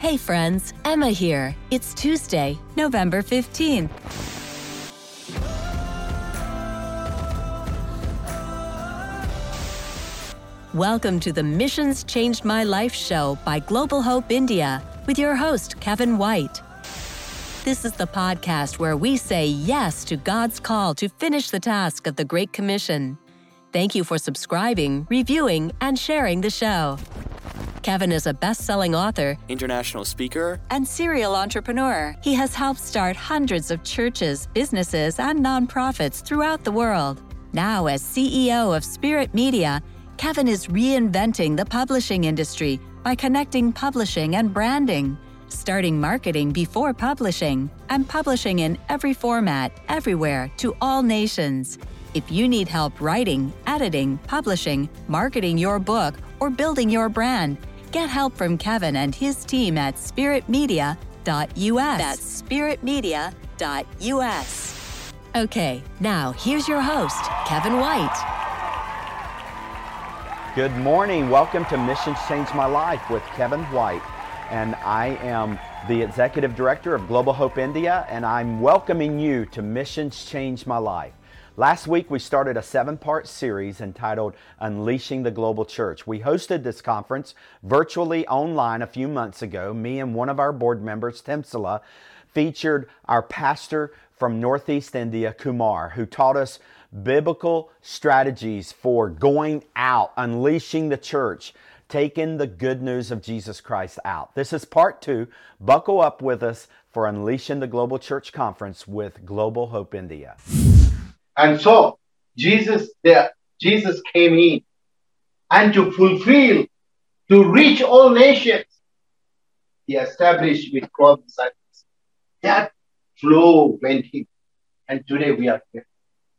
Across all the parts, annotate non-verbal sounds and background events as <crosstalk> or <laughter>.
Hey friends, Emma here. It's Tuesday, November 15th. Welcome to the Missions Changed My Life show by Global Hope India with your host, Kevin White. This is the podcast where we say yes to God's call to finish the task of the Great Commission. Thank you for subscribing, reviewing, and sharing the show. Kevin is a best selling author, international speaker, and serial entrepreneur. He has helped start hundreds of churches, businesses, and nonprofits throughout the world. Now, as CEO of Spirit Media, Kevin is reinventing the publishing industry by connecting publishing and branding, starting marketing before publishing, and publishing in every format, everywhere, to all nations. If you need help writing, editing, publishing, marketing your book, or building your brand, Get help from Kevin and his team at spiritmedia.us. That's spiritmedia.us. Okay, now here's your host, Kevin White. Good morning. Welcome to Missions Change My Life with Kevin White. And I am the Executive Director of Global Hope India, and I'm welcoming you to Missions Change My Life. Last week, we started a seven part series entitled Unleashing the Global Church. We hosted this conference virtually online a few months ago. Me and one of our board members, Timsala, featured our pastor from Northeast India, Kumar, who taught us biblical strategies for going out, unleashing the church, taking the good news of Jesus Christ out. This is part two. Buckle up with us for Unleashing the Global Church Conference with Global Hope India. And so Jesus there, Jesus came in and to fulfill, to reach all nations, he established with 12 disciples. That flow went in. And today we are here.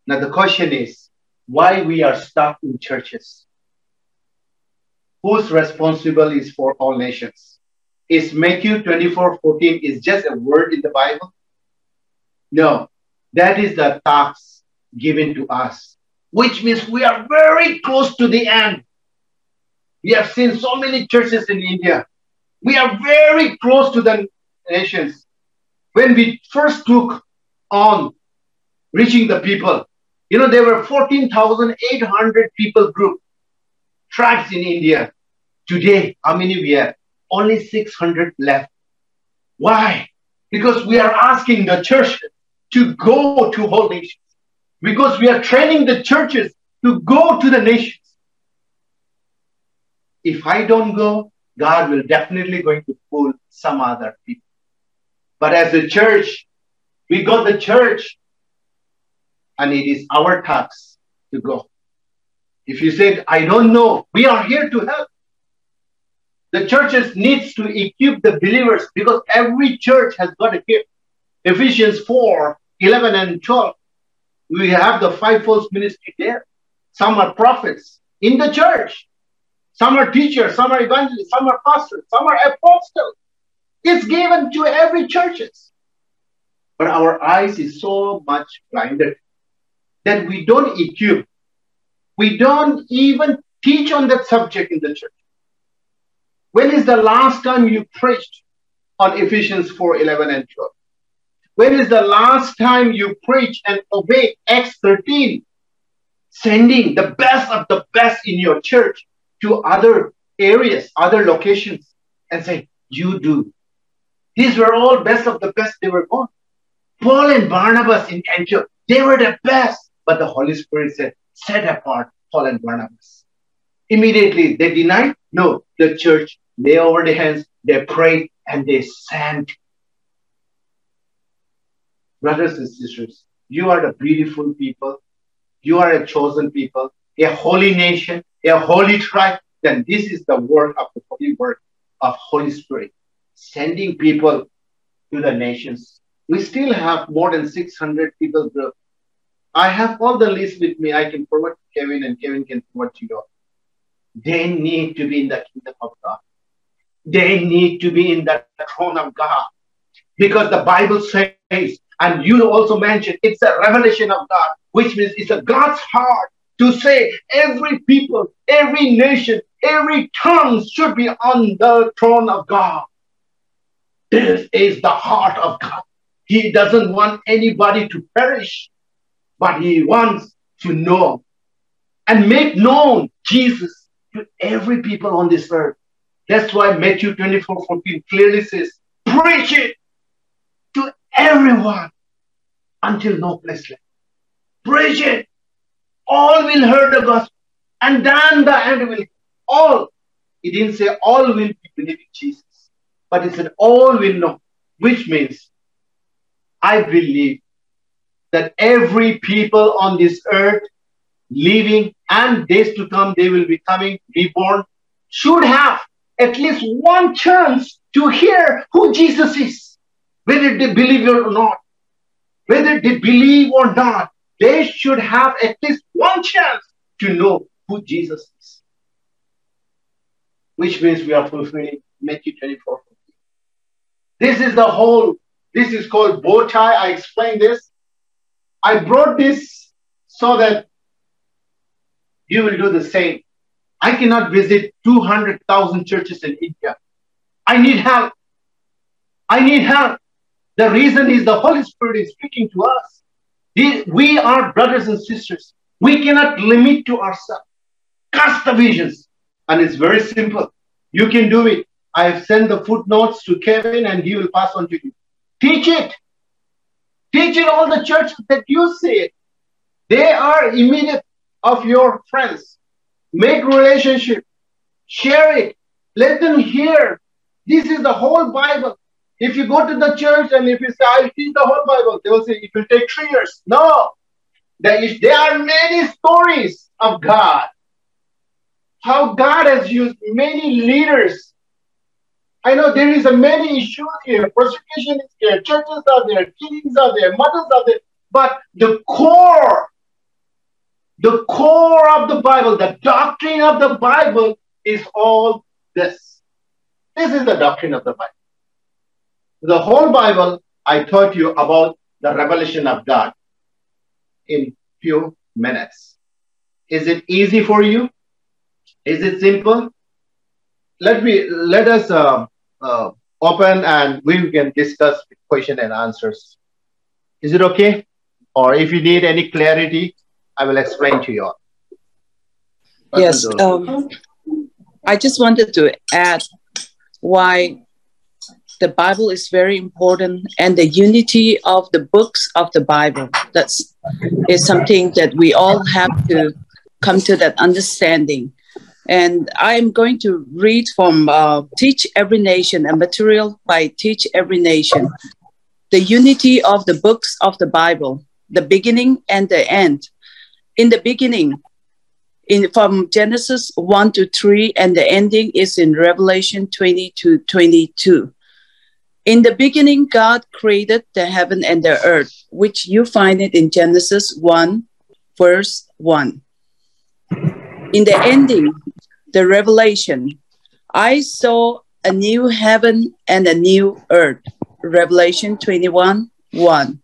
Now the question is why we are stuck in churches. Who's responsible is for all nations? Is Matthew 24 14 is just a word in the Bible? No, that is the task given to us, which means we are very close to the end. We have seen so many churches in India. We are very close to the nations. When we first took on reaching the people, you know, there were 14,800 people group tribes in India. Today, how many we have? Only 600 left. Why? Because we are asking the church to go to whole nations because we are training the churches to go to the nations. If I don't go, God will definitely going to pull some other people. But as a church, we got the church, and it is our task to go. If you said, I don't know, we are here to help. The churches needs to equip the believers because every church has got a gift. Ephesians 4, 11 and 12 we have the fivefold ministry there. Some are prophets in the church. Some are teachers, some are evangelists, some are pastors, some are apostles. It's given to every churches. But our eyes is so much blinded that we don't equip. We don't even teach on that subject in the church. When is the last time you preached on Ephesians 4 11 and 12? When is the last time you preach and obey Acts 13? Sending the best of the best in your church to other areas, other locations, and say, You do. These were all best of the best they were born. Paul and Barnabas in Antioch, they were the best. But the Holy Spirit said, Set apart Paul and Barnabas. Immediately they denied. No, the church lay over their hands, they prayed, and they sent brothers and sisters, you are the beautiful people. You are a chosen people, a holy nation, a holy tribe. Then this is the work of the holy work of Holy Spirit, sending people to the nations. We still have more than 600 people group. I have all the list with me. I can forward to Kevin and Kevin can forward to you. They need to be in the kingdom of God. They need to be in the throne of God. Because the Bible says and you also mentioned it's a revelation of God, which means it's a God's heart to say every people, every nation, every tongue should be on the throne of God. This is the heart of God. He doesn't want anybody to perish, but He wants to know and make known Jesus to every people on this earth. That's why Matthew 24 14 clearly says, Preach it everyone until no place left. Preach it. All will hear the gospel. And then the end will all. He didn't say all will be believing Jesus, but he said all will know, which means I believe that every people on this earth living and days to come, they will be coming reborn, should have at least one chance to hear who Jesus is, whether they believe it or not. Whether they believe or not, they should have at least one chance to know who Jesus is. Which means we are fulfilling Matthew 24. This is the whole, this is called bow tie. I explained this. I brought this so that you will do the same. I cannot visit 200,000 churches in India. I need help. I need help. The reason is the Holy Spirit is speaking to us. We are brothers and sisters. We cannot limit to ourselves. Cast the visions. And it's very simple. You can do it. I have sent the footnotes to Kevin and he will pass on to you. Teach it. Teach it all the churches that you see it. They are immediate of your friends. Make relationship. Share it. Let them hear. This is the whole Bible. If you go to the church and if you say, I teach the whole Bible, they will say, it will take three years. No. There, is, there are many stories of God. How God has used many leaders. I know there is a many issues here. Persecution is there. Churches are there. Killings are there. Mothers are there. But the core the core of the Bible, the doctrine of the Bible is all this. This is the doctrine of the Bible. The whole Bible, I taught you about the revelation of God in few minutes. Is it easy for you? Is it simple? Let me let us uh, uh, open and we can discuss question and answers. Is it okay? Or if you need any clarity, I will explain to you. all. Yes, um, I just wanted to add why the Bible is very important and the unity of the books of the Bible. That's is something that we all have to come to that understanding. And I'm going to read from uh, Teach Every Nation, a material by Teach Every Nation. The unity of the books of the Bible, the beginning and the end in the beginning, in from Genesis 1 to 3, and the ending is in Revelation 20 to 22. In the beginning, God created the heaven and the earth, which you find it in Genesis 1, verse 1. In the ending, the revelation, I saw a new heaven and a new earth. Revelation 21, 1.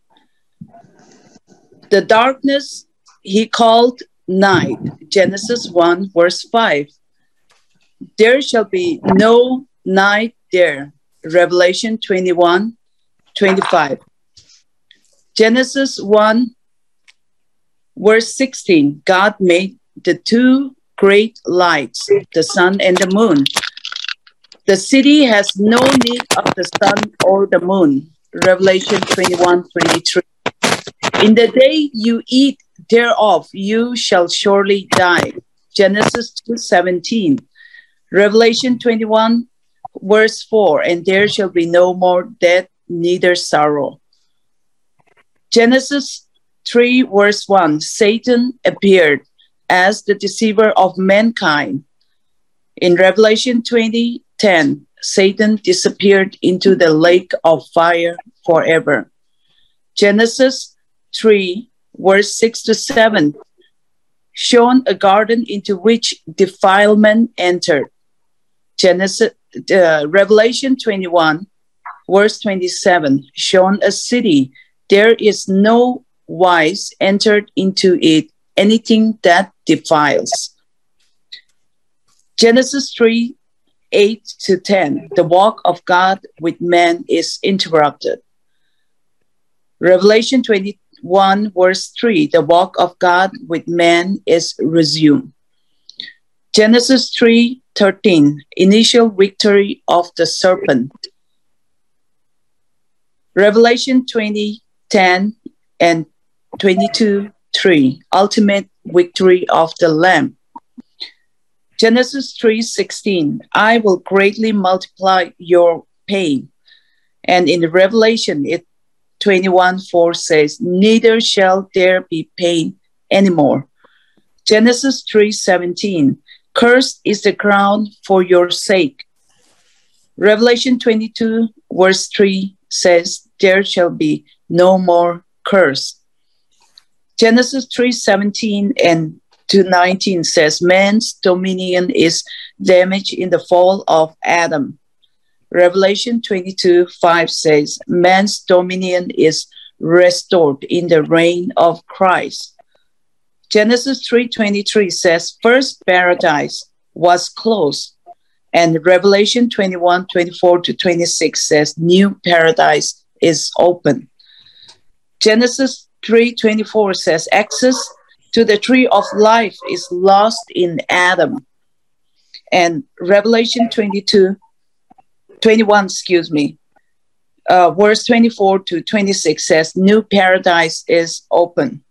The darkness he called night, Genesis 1, verse 5. There shall be no night there, Revelation 21, 25. Genesis 1, verse 16. God made the two great lights, the sun and the moon. The city has no need of the sun or the moon, Revelation 21, 23. In the day you eat thereof you shall surely die. Genesis 2:17. Revelation 21 verse 4 and there shall be no more death neither sorrow. Genesis 3 verse 1 Satan appeared as the deceiver of mankind. In Revelation 20:10 Satan disappeared into the lake of fire forever. Genesis 3 verse 6 to 7, shown a garden into which defilement entered. Genesis, uh, Revelation 21, verse 27, shown a city. There is no wise entered into it anything that defiles. Genesis 3, 8 to 10, the walk of God with man is interrupted. Revelation 21, verse 3, the walk of God with man is resumed. Genesis 3:13 initial victory of the serpent. Revelation 20:10 and 22 3, ultimate victory of the Lamb. Genesis 3:16, I will greatly multiply your pain. And in Revelation, it 21 4 says, Neither shall there be pain anymore. Genesis 3:17, Cursed is the ground for your sake. Revelation 22, verse 3 says, There shall be no more curse. Genesis 3:17 and to 19 says, Man's dominion is damaged in the fall of Adam. Revelation 22 5 says, Man's dominion is restored in the reign of Christ. Genesis 3:23 says, First paradise was closed. And Revelation 21, 24 to 26 says, New paradise is open. Genesis 3:24 says, Access to the tree of life is lost in Adam. And Revelation 22, 21, excuse me, uh, verse 24 to 26 says, New paradise is open.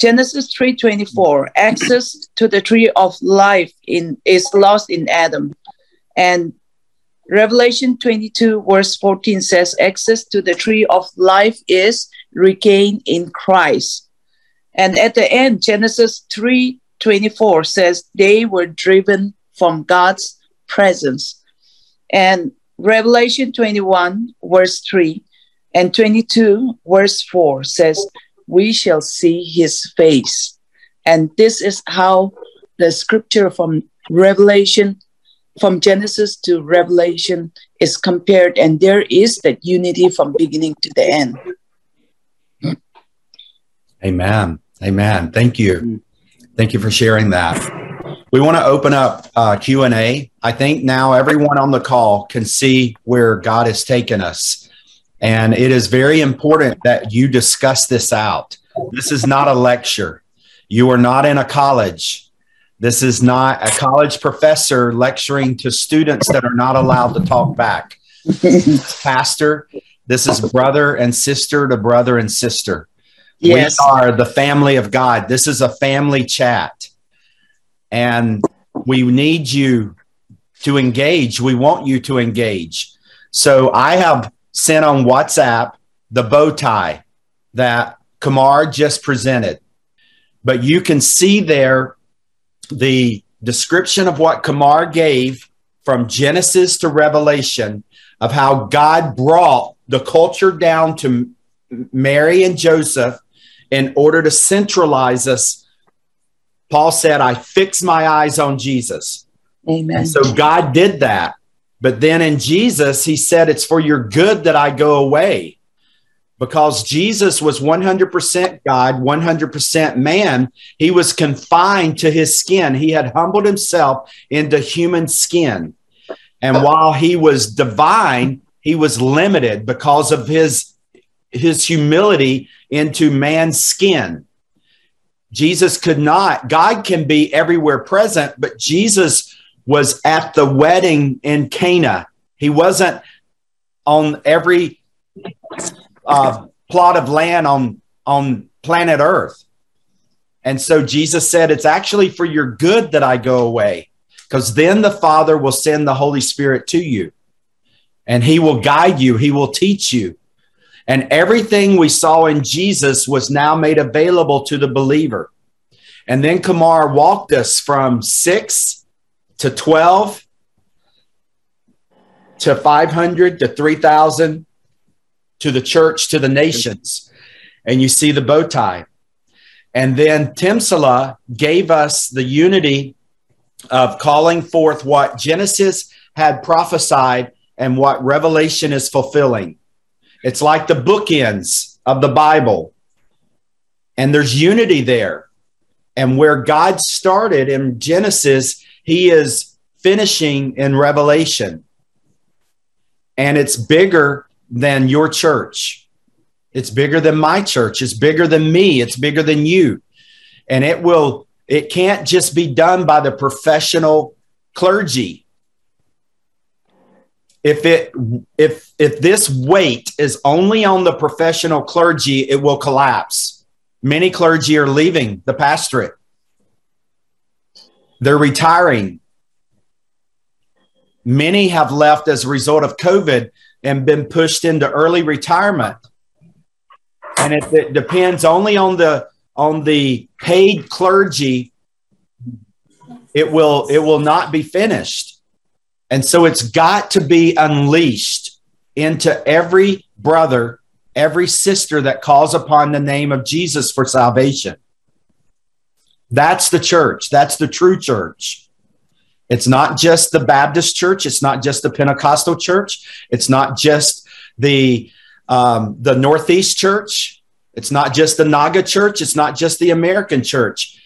Genesis 3:24 access to the tree of life in is lost in Adam and Revelation 22 verse 14 says access to the tree of life is regained in Christ and at the end, Genesis 3:24 says they were driven from God's presence. And Revelation 21, verse 3 and 22, verse 4 says, We shall see his face. And this is how the scripture from Revelation, from Genesis to Revelation, is compared. And there is that unity from beginning to the end. Amen. Amen. Thank you. Thank you for sharing that. We want to open up uh, Q and A. I think now everyone on the call can see where God has taken us, and it is very important that you discuss this out. This is not a lecture. You are not in a college. This is not a college professor lecturing to students that are not allowed to talk back. Pastor, this is brother and sister to brother and sister. Yes. We are the family of God. This is a family chat. And we need you to engage. We want you to engage. So I have sent on WhatsApp the bow tie that Kamar just presented. But you can see there the description of what Kamar gave from Genesis to Revelation of how God brought the culture down to Mary and Joseph in order to centralize us. Paul said, I fix my eyes on Jesus. Amen. And so God did that. But then in Jesus, he said, It's for your good that I go away. Because Jesus was 100% God, 100% man, he was confined to his skin. He had humbled himself into human skin. And while he was divine, he was limited because of his, his humility into man's skin. Jesus could not, God can be everywhere present, but Jesus was at the wedding in Cana. He wasn't on every uh, plot of land on, on planet Earth. And so Jesus said, It's actually for your good that I go away, because then the Father will send the Holy Spirit to you and he will guide you, he will teach you. And everything we saw in Jesus was now made available to the believer. And then Kamar walked us from six to 12 to 500 to 3,000 to the church to the nations. And you see the bow tie. And then Timsala gave us the unity of calling forth what Genesis had prophesied and what Revelation is fulfilling. It's like the bookends of the Bible. And there's unity there. And where God started in Genesis, he is finishing in Revelation. And it's bigger than your church. It's bigger than my church. It's bigger than me. It's bigger than you. And it will, it can't just be done by the professional clergy. If it if if this weight is only on the professional clergy, it will collapse. Many clergy are leaving the pastorate. They're retiring. Many have left as a result of COVID and been pushed into early retirement. And if it depends only on the on the paid clergy, it will it will not be finished. And so it's got to be unleashed into every brother, every sister that calls upon the name of Jesus for salvation. That's the church. That's the true church. It's not just the Baptist church. It's not just the Pentecostal church. It's not just the um, the Northeast church. It's not just the Naga church. It's not just the American church.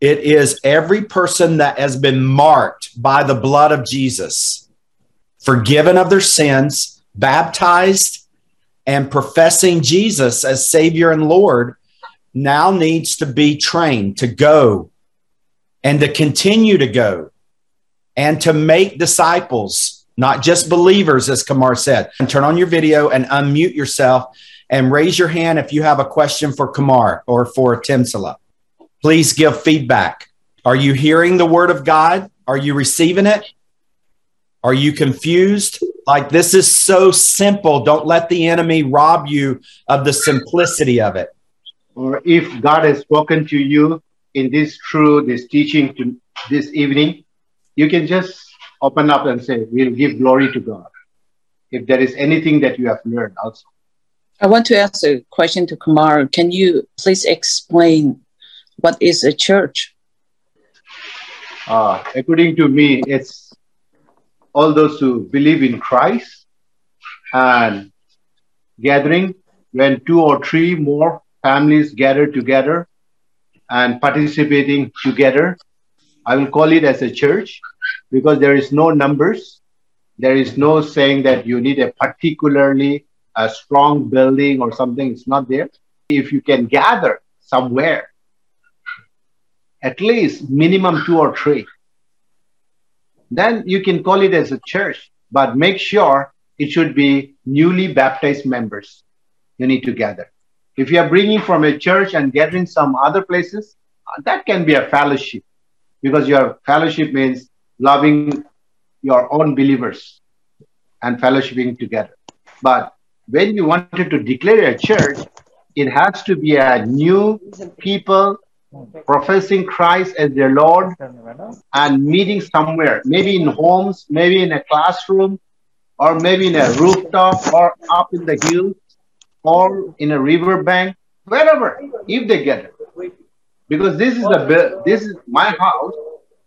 It is every person that has been marked by the blood of Jesus, forgiven of their sins, baptized, and professing Jesus as Savior and Lord, now needs to be trained to go and to continue to go and to make disciples, not just believers, as Kamar said. And turn on your video and unmute yourself and raise your hand if you have a question for Kamar or for Timsala. Please give feedback. Are you hearing the word of God? Are you receiving it? Are you confused? Like this is so simple. Don't let the enemy rob you of the simplicity of it. Or if God has spoken to you in this true, this teaching to this evening, you can just open up and say, We'll give glory to God. If there is anything that you have learned also. I want to ask a question to Kumar. Can you please explain what is a church? Uh, according to me, it's all those who believe in Christ and gathering when two or three more families gather together and participating together I will call it as a church because there is no numbers. There is no saying that you need a particularly a strong building or something. It's not there. If you can gather somewhere, at least minimum two or three, then you can call it as a church. But make sure it should be newly baptized members. You need to gather. If you are bringing from a church and gathering some other places, uh, that can be a fellowship. Because your fellowship means loving your own believers and fellowshipping together. But when you wanted to declare a church, it has to be a new people professing Christ as their Lord and meeting somewhere, maybe in homes, maybe in a classroom, or maybe in a rooftop, or up in the hills, or in a river bank, wherever, if they get it because this is the this is my house.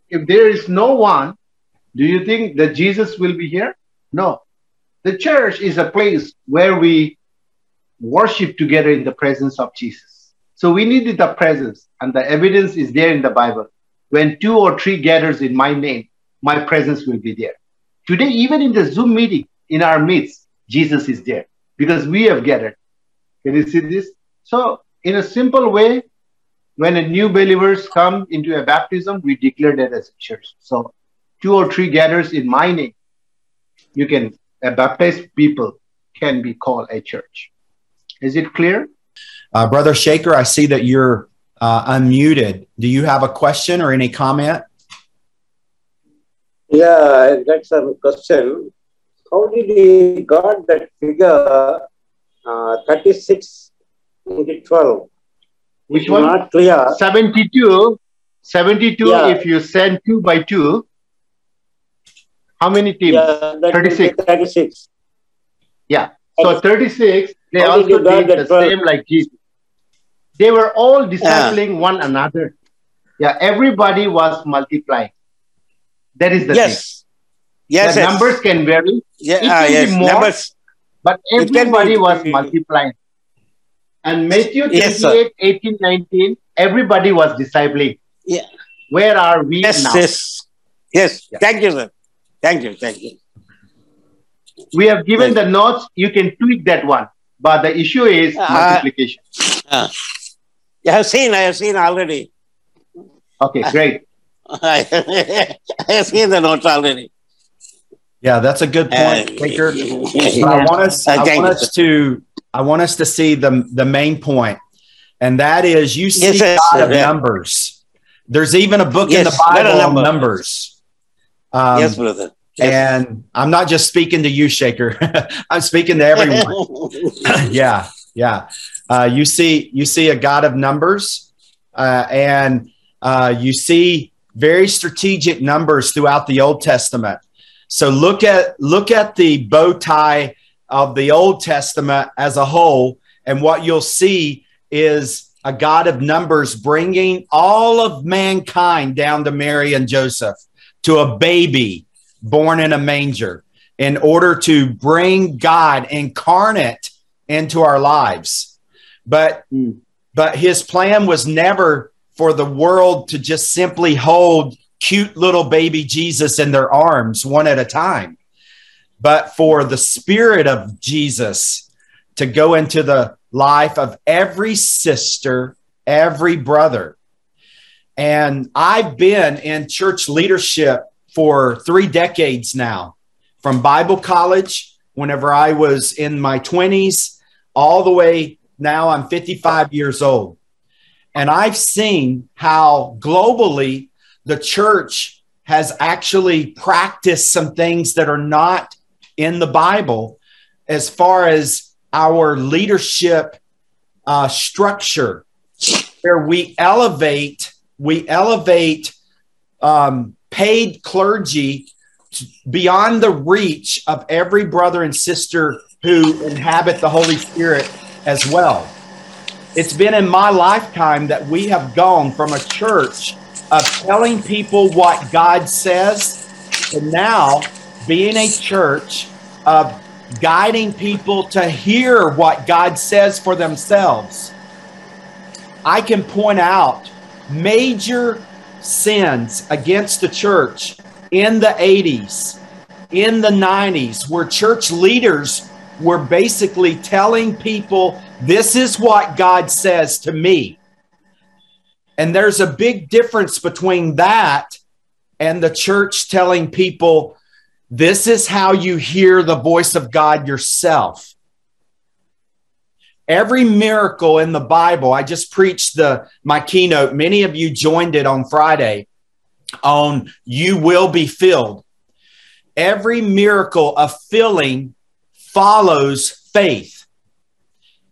If there is no one, do you think that Jesus will be here? No. The church is a place where we worship together in the presence of Jesus. So we need the presence, and the evidence is there in the Bible. When two or three gathers in my name, my presence will be there. Today, even in the Zoom meeting in our midst, Jesus is there because we have gathered. Can you see this? So, in a simple way, when a new believers come into a baptism, we declare that as a church. So two or three gathers in my name, you can a baptized people can be called a church. Is it clear? Uh, Brother Shaker, I see that you're uh, unmuted. Do you have a question or any comment? Yeah, that's a question. How did he got that figure uh, 36 into 12? Which one? Not clear. 72. 72, yeah. if you send 2 by 2, how many teams? Yeah, 36. 36. Yeah. So 36, they how also did the 12? same like Jesus. They were all discipling yeah. one another. Yeah, everybody was multiplying. That is the yes. thing. Yes. The yes. numbers can vary. Yeah, it can uh, yes. more, numbers. But everybody was multiplying. And Matthew 28, yes, 18, 19, everybody was discipling. Yeah. Where are we yes, now? Yes. Yes. Yeah. Thank you, sir. Thank you. Thank you. We have given yes. the notes. You can tweak that one. But the issue is uh, multiplication. Uh, I have seen. I have seen already. Okay, great. <laughs> I have seen the notes already. Yeah, that's a good point, uh, Baker. I want us, I want us to, I want us to see the the main point, and that is you see yes, God of yeah. numbers. There's even a book in the Bible of numbers. Um, yes, brother. And I'm not just speaking to you, Shaker. <laughs> I'm speaking to everyone. <laughs> <laughs> yeah, yeah. Uh, you see, you see a God of numbers, uh, and uh, you see very strategic numbers throughout the Old Testament. So look at look at the bow tie of the Old Testament as a whole, and what you'll see is a God of numbers bringing all of mankind down to Mary and Joseph to a baby born in a manger in order to bring God incarnate into our lives. But hmm. but his plan was never for the world to just simply hold cute little baby Jesus in their arms one at a time, but for the spirit of Jesus to go into the life of every sister, every brother. And I've been in church leadership for three decades now, from Bible college, whenever I was in my 20s, all the way now I'm 55 years old. And I've seen how globally the church has actually practiced some things that are not in the Bible as far as our leadership uh, structure, where we elevate we elevate um, paid clergy beyond the reach of every brother and sister who inhabit the Holy Spirit as well. It's been in my lifetime that we have gone from a church of telling people what God says to now being a church of guiding people to hear what God says for themselves. I can point out major sins against the church in the 80s, in the 90s, where church leaders were basically telling people, This is what God says to me. And there's a big difference between that and the church telling people, this is how you hear the voice of God yourself. Every miracle in the Bible, I just preached the my keynote. Many of you joined it on Friday on you will be filled. Every miracle of filling follows faith.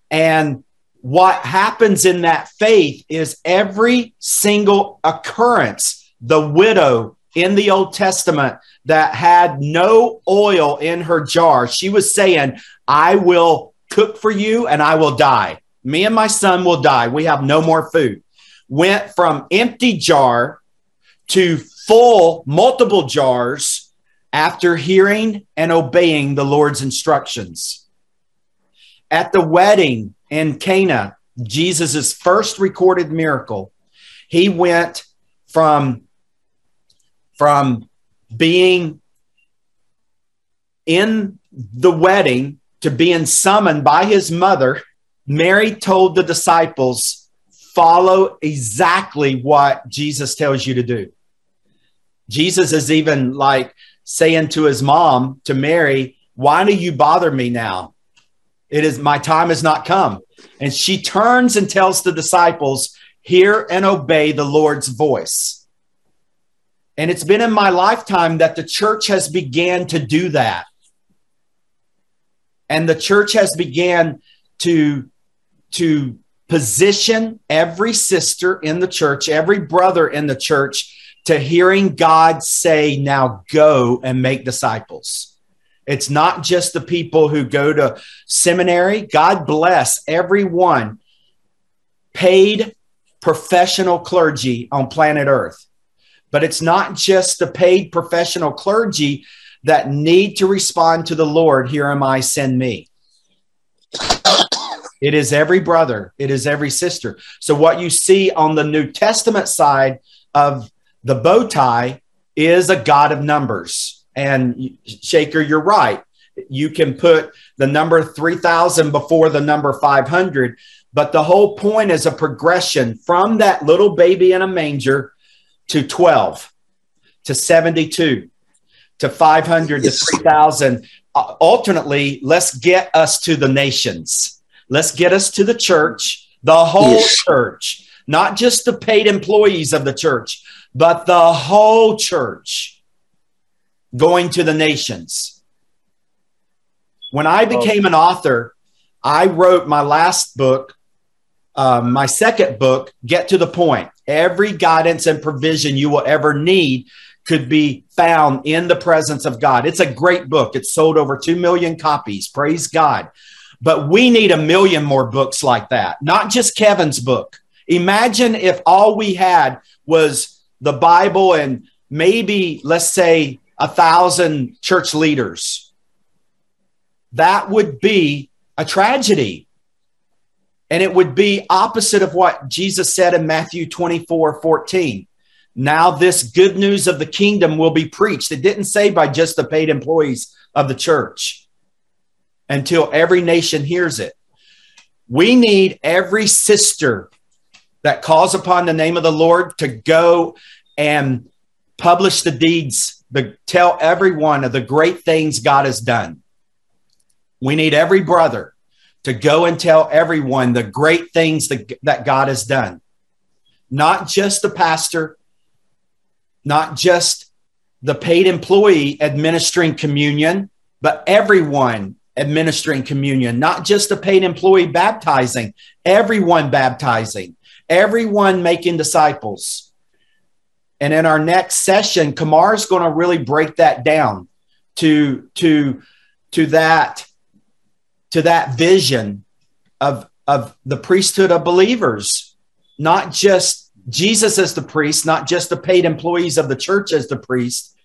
And what happens in that faith is every single occurrence, the widow in the Old Testament that had no oil in her jar, she was saying, I will cook for you and I will die. Me and my son will die. We have no more food. Went from empty jar to full, multiple jars after hearing and obeying the Lord's instructions. At the wedding, in Cana, Jesus' first recorded miracle, he went from, from being in the wedding to being summoned by his mother. Mary told the disciples, follow exactly what Jesus tells you to do. Jesus is even like saying to his mom, to Mary, why do you bother me now? It is my time has not come. And she turns and tells the disciples, hear and obey the Lord's voice. And it's been in my lifetime that the church has began to do that. And the church has began to, to position every sister in the church, every brother in the church to hearing God say, now go and make disciples. It's not just the people who go to seminary. God bless everyone paid professional clergy on planet Earth. But it's not just the paid professional clergy that need to respond to the Lord, here am I, send me. It is every brother, it is every sister. So, what you see on the New Testament side of the bow tie is a God of numbers. And Shaker, you're right. You can put the number 3000 before the number 500, but the whole point is a progression from that little baby in a manger to 12 to 72 to 500 yes. to 3000. Uh, alternately, let's get us to the nations. Let's get us to the church, the whole yes. church, not just the paid employees of the church, but the whole church going to the nations. When I became an author, I wrote my last book, uh, my second book, Get to the Point. Every guidance and provision you will ever need could be found in the presence of God. It's a great book. It's sold over 2 million copies. Praise God. But we need a million more books like that, not just Kevin's book. Imagine if all we had was the Bible and maybe, let's say, a thousand church leaders. That would be a tragedy. And it would be opposite of what Jesus said in Matthew 24 14. Now, this good news of the kingdom will be preached. It didn't say by just the paid employees of the church until every nation hears it. We need every sister that calls upon the name of the Lord to go and publish the deeds, the, tell everyone of the great things God has done. We need every brother to go and tell everyone the great things that, that God has done. Not just the pastor, not just the paid employee administering communion, but everyone administering communion, not just the paid employee baptizing, everyone baptizing, everyone making disciples. And in our next session, Kamar is going to really break that down to, to, to that, to that vision of, of the priesthood of believers, not just Jesus as the priest, not just the paid employees of the church as the priest,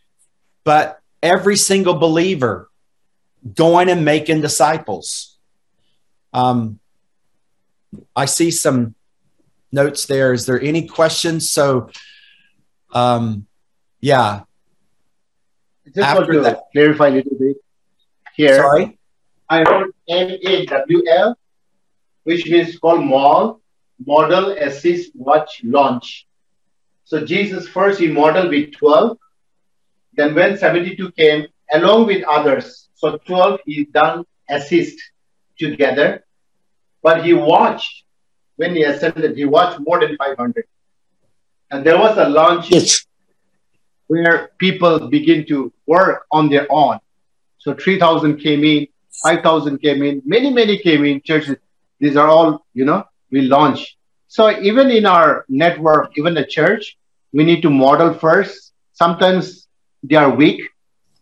but every single believer going and making disciples. Um, I see some notes there. Is there any questions? So, um, yeah. Just After want to that, clarify a little bit here. Sorry? I wrote M-A-W-L, which means called mall, model, assist, watch, launch. So Jesus first, he modeled with 12. Then when 72 came, along with others, so 12 he done assist together, but he watched when he ascended, he watched more than 500. And there was a launch yes. where people begin to work on their own. So 3,000 came in, 5,000 came in, many, many came in churches. These are all, you know, we launch. So even in our network, even the church, we need to model first. Sometimes they are weak.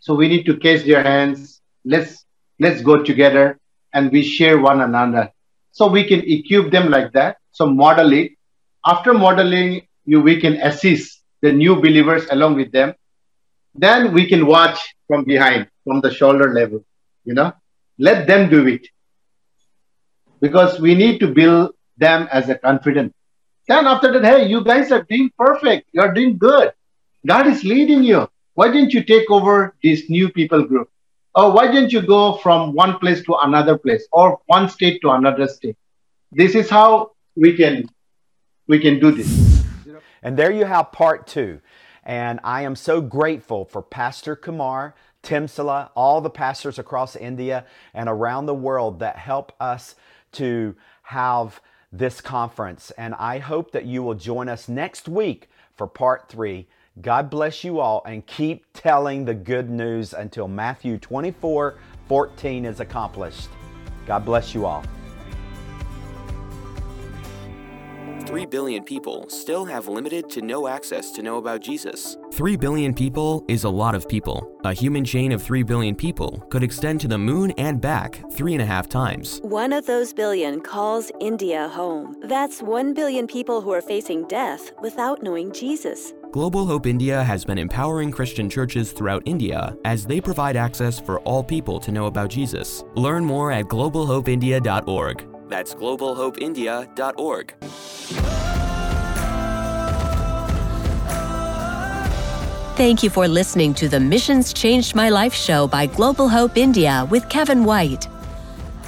So we need to case their hands, let's let's go together and we share one another so we can equip them like that so model it after modeling you we can assist the new believers along with them. Then we can watch from behind from the shoulder level you know. Let them do it. Because we need to build them as a confident then after that hey you guys are doing perfect. You're doing good. God is leading you. Why didn't you take over this new people group? Or why didn't you go from one place to another place or one state to another state? This is how we can we can do this. And there you have part two. And I am so grateful for Pastor Kumar, Timsala, all the pastors across India and around the world that help us to have this conference. And I hope that you will join us next week for part three God bless you all and keep telling the good news until Matthew 24 14 is accomplished. God bless you all. 3 billion people still have limited to no access to know about Jesus. 3 billion people is a lot of people. A human chain of 3 billion people could extend to the moon and back three and a half times. One of those billion calls India home. That's 1 billion people who are facing death without knowing Jesus. Global Hope India has been empowering Christian churches throughout India as they provide access for all people to know about Jesus. Learn more at globalhopeindia.org. That's globalhopeindia.org. Thank you for listening to the Missions Changed My Life show by Global Hope India with Kevin White.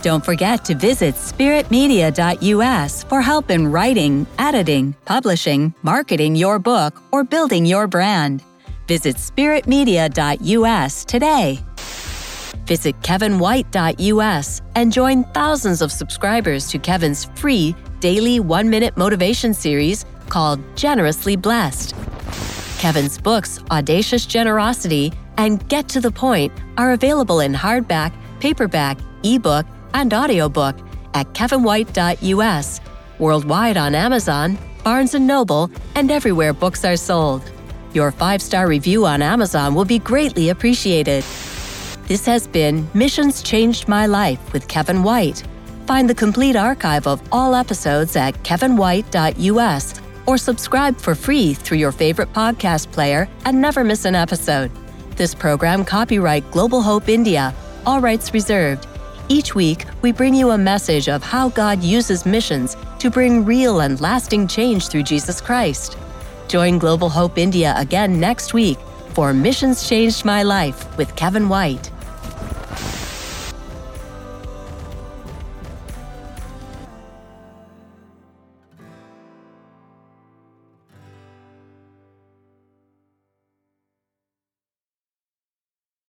Don't forget to visit spiritmedia.us for help in writing, editing, publishing, marketing your book, or building your brand. Visit spiritmedia.us today. Visit kevinwhite.us and join thousands of subscribers to Kevin's free daily one minute motivation series called Generously Blessed. Kevin's books, Audacious Generosity and Get to the Point, are available in hardback, paperback, ebook, and audiobook at kevinwhite.us, worldwide on Amazon, Barnes & Noble, and everywhere books are sold. Your five-star review on Amazon will be greatly appreciated. This has been Missions Changed My Life with Kevin White. Find the complete archive of all episodes at kevinwhite.us or subscribe for free through your favorite podcast player and never miss an episode. This program copyright Global Hope India, all rights reserved. Each week, we bring you a message of how God uses missions to bring real and lasting change through Jesus Christ. Join Global Hope India again next week for Missions Changed My Life with Kevin White.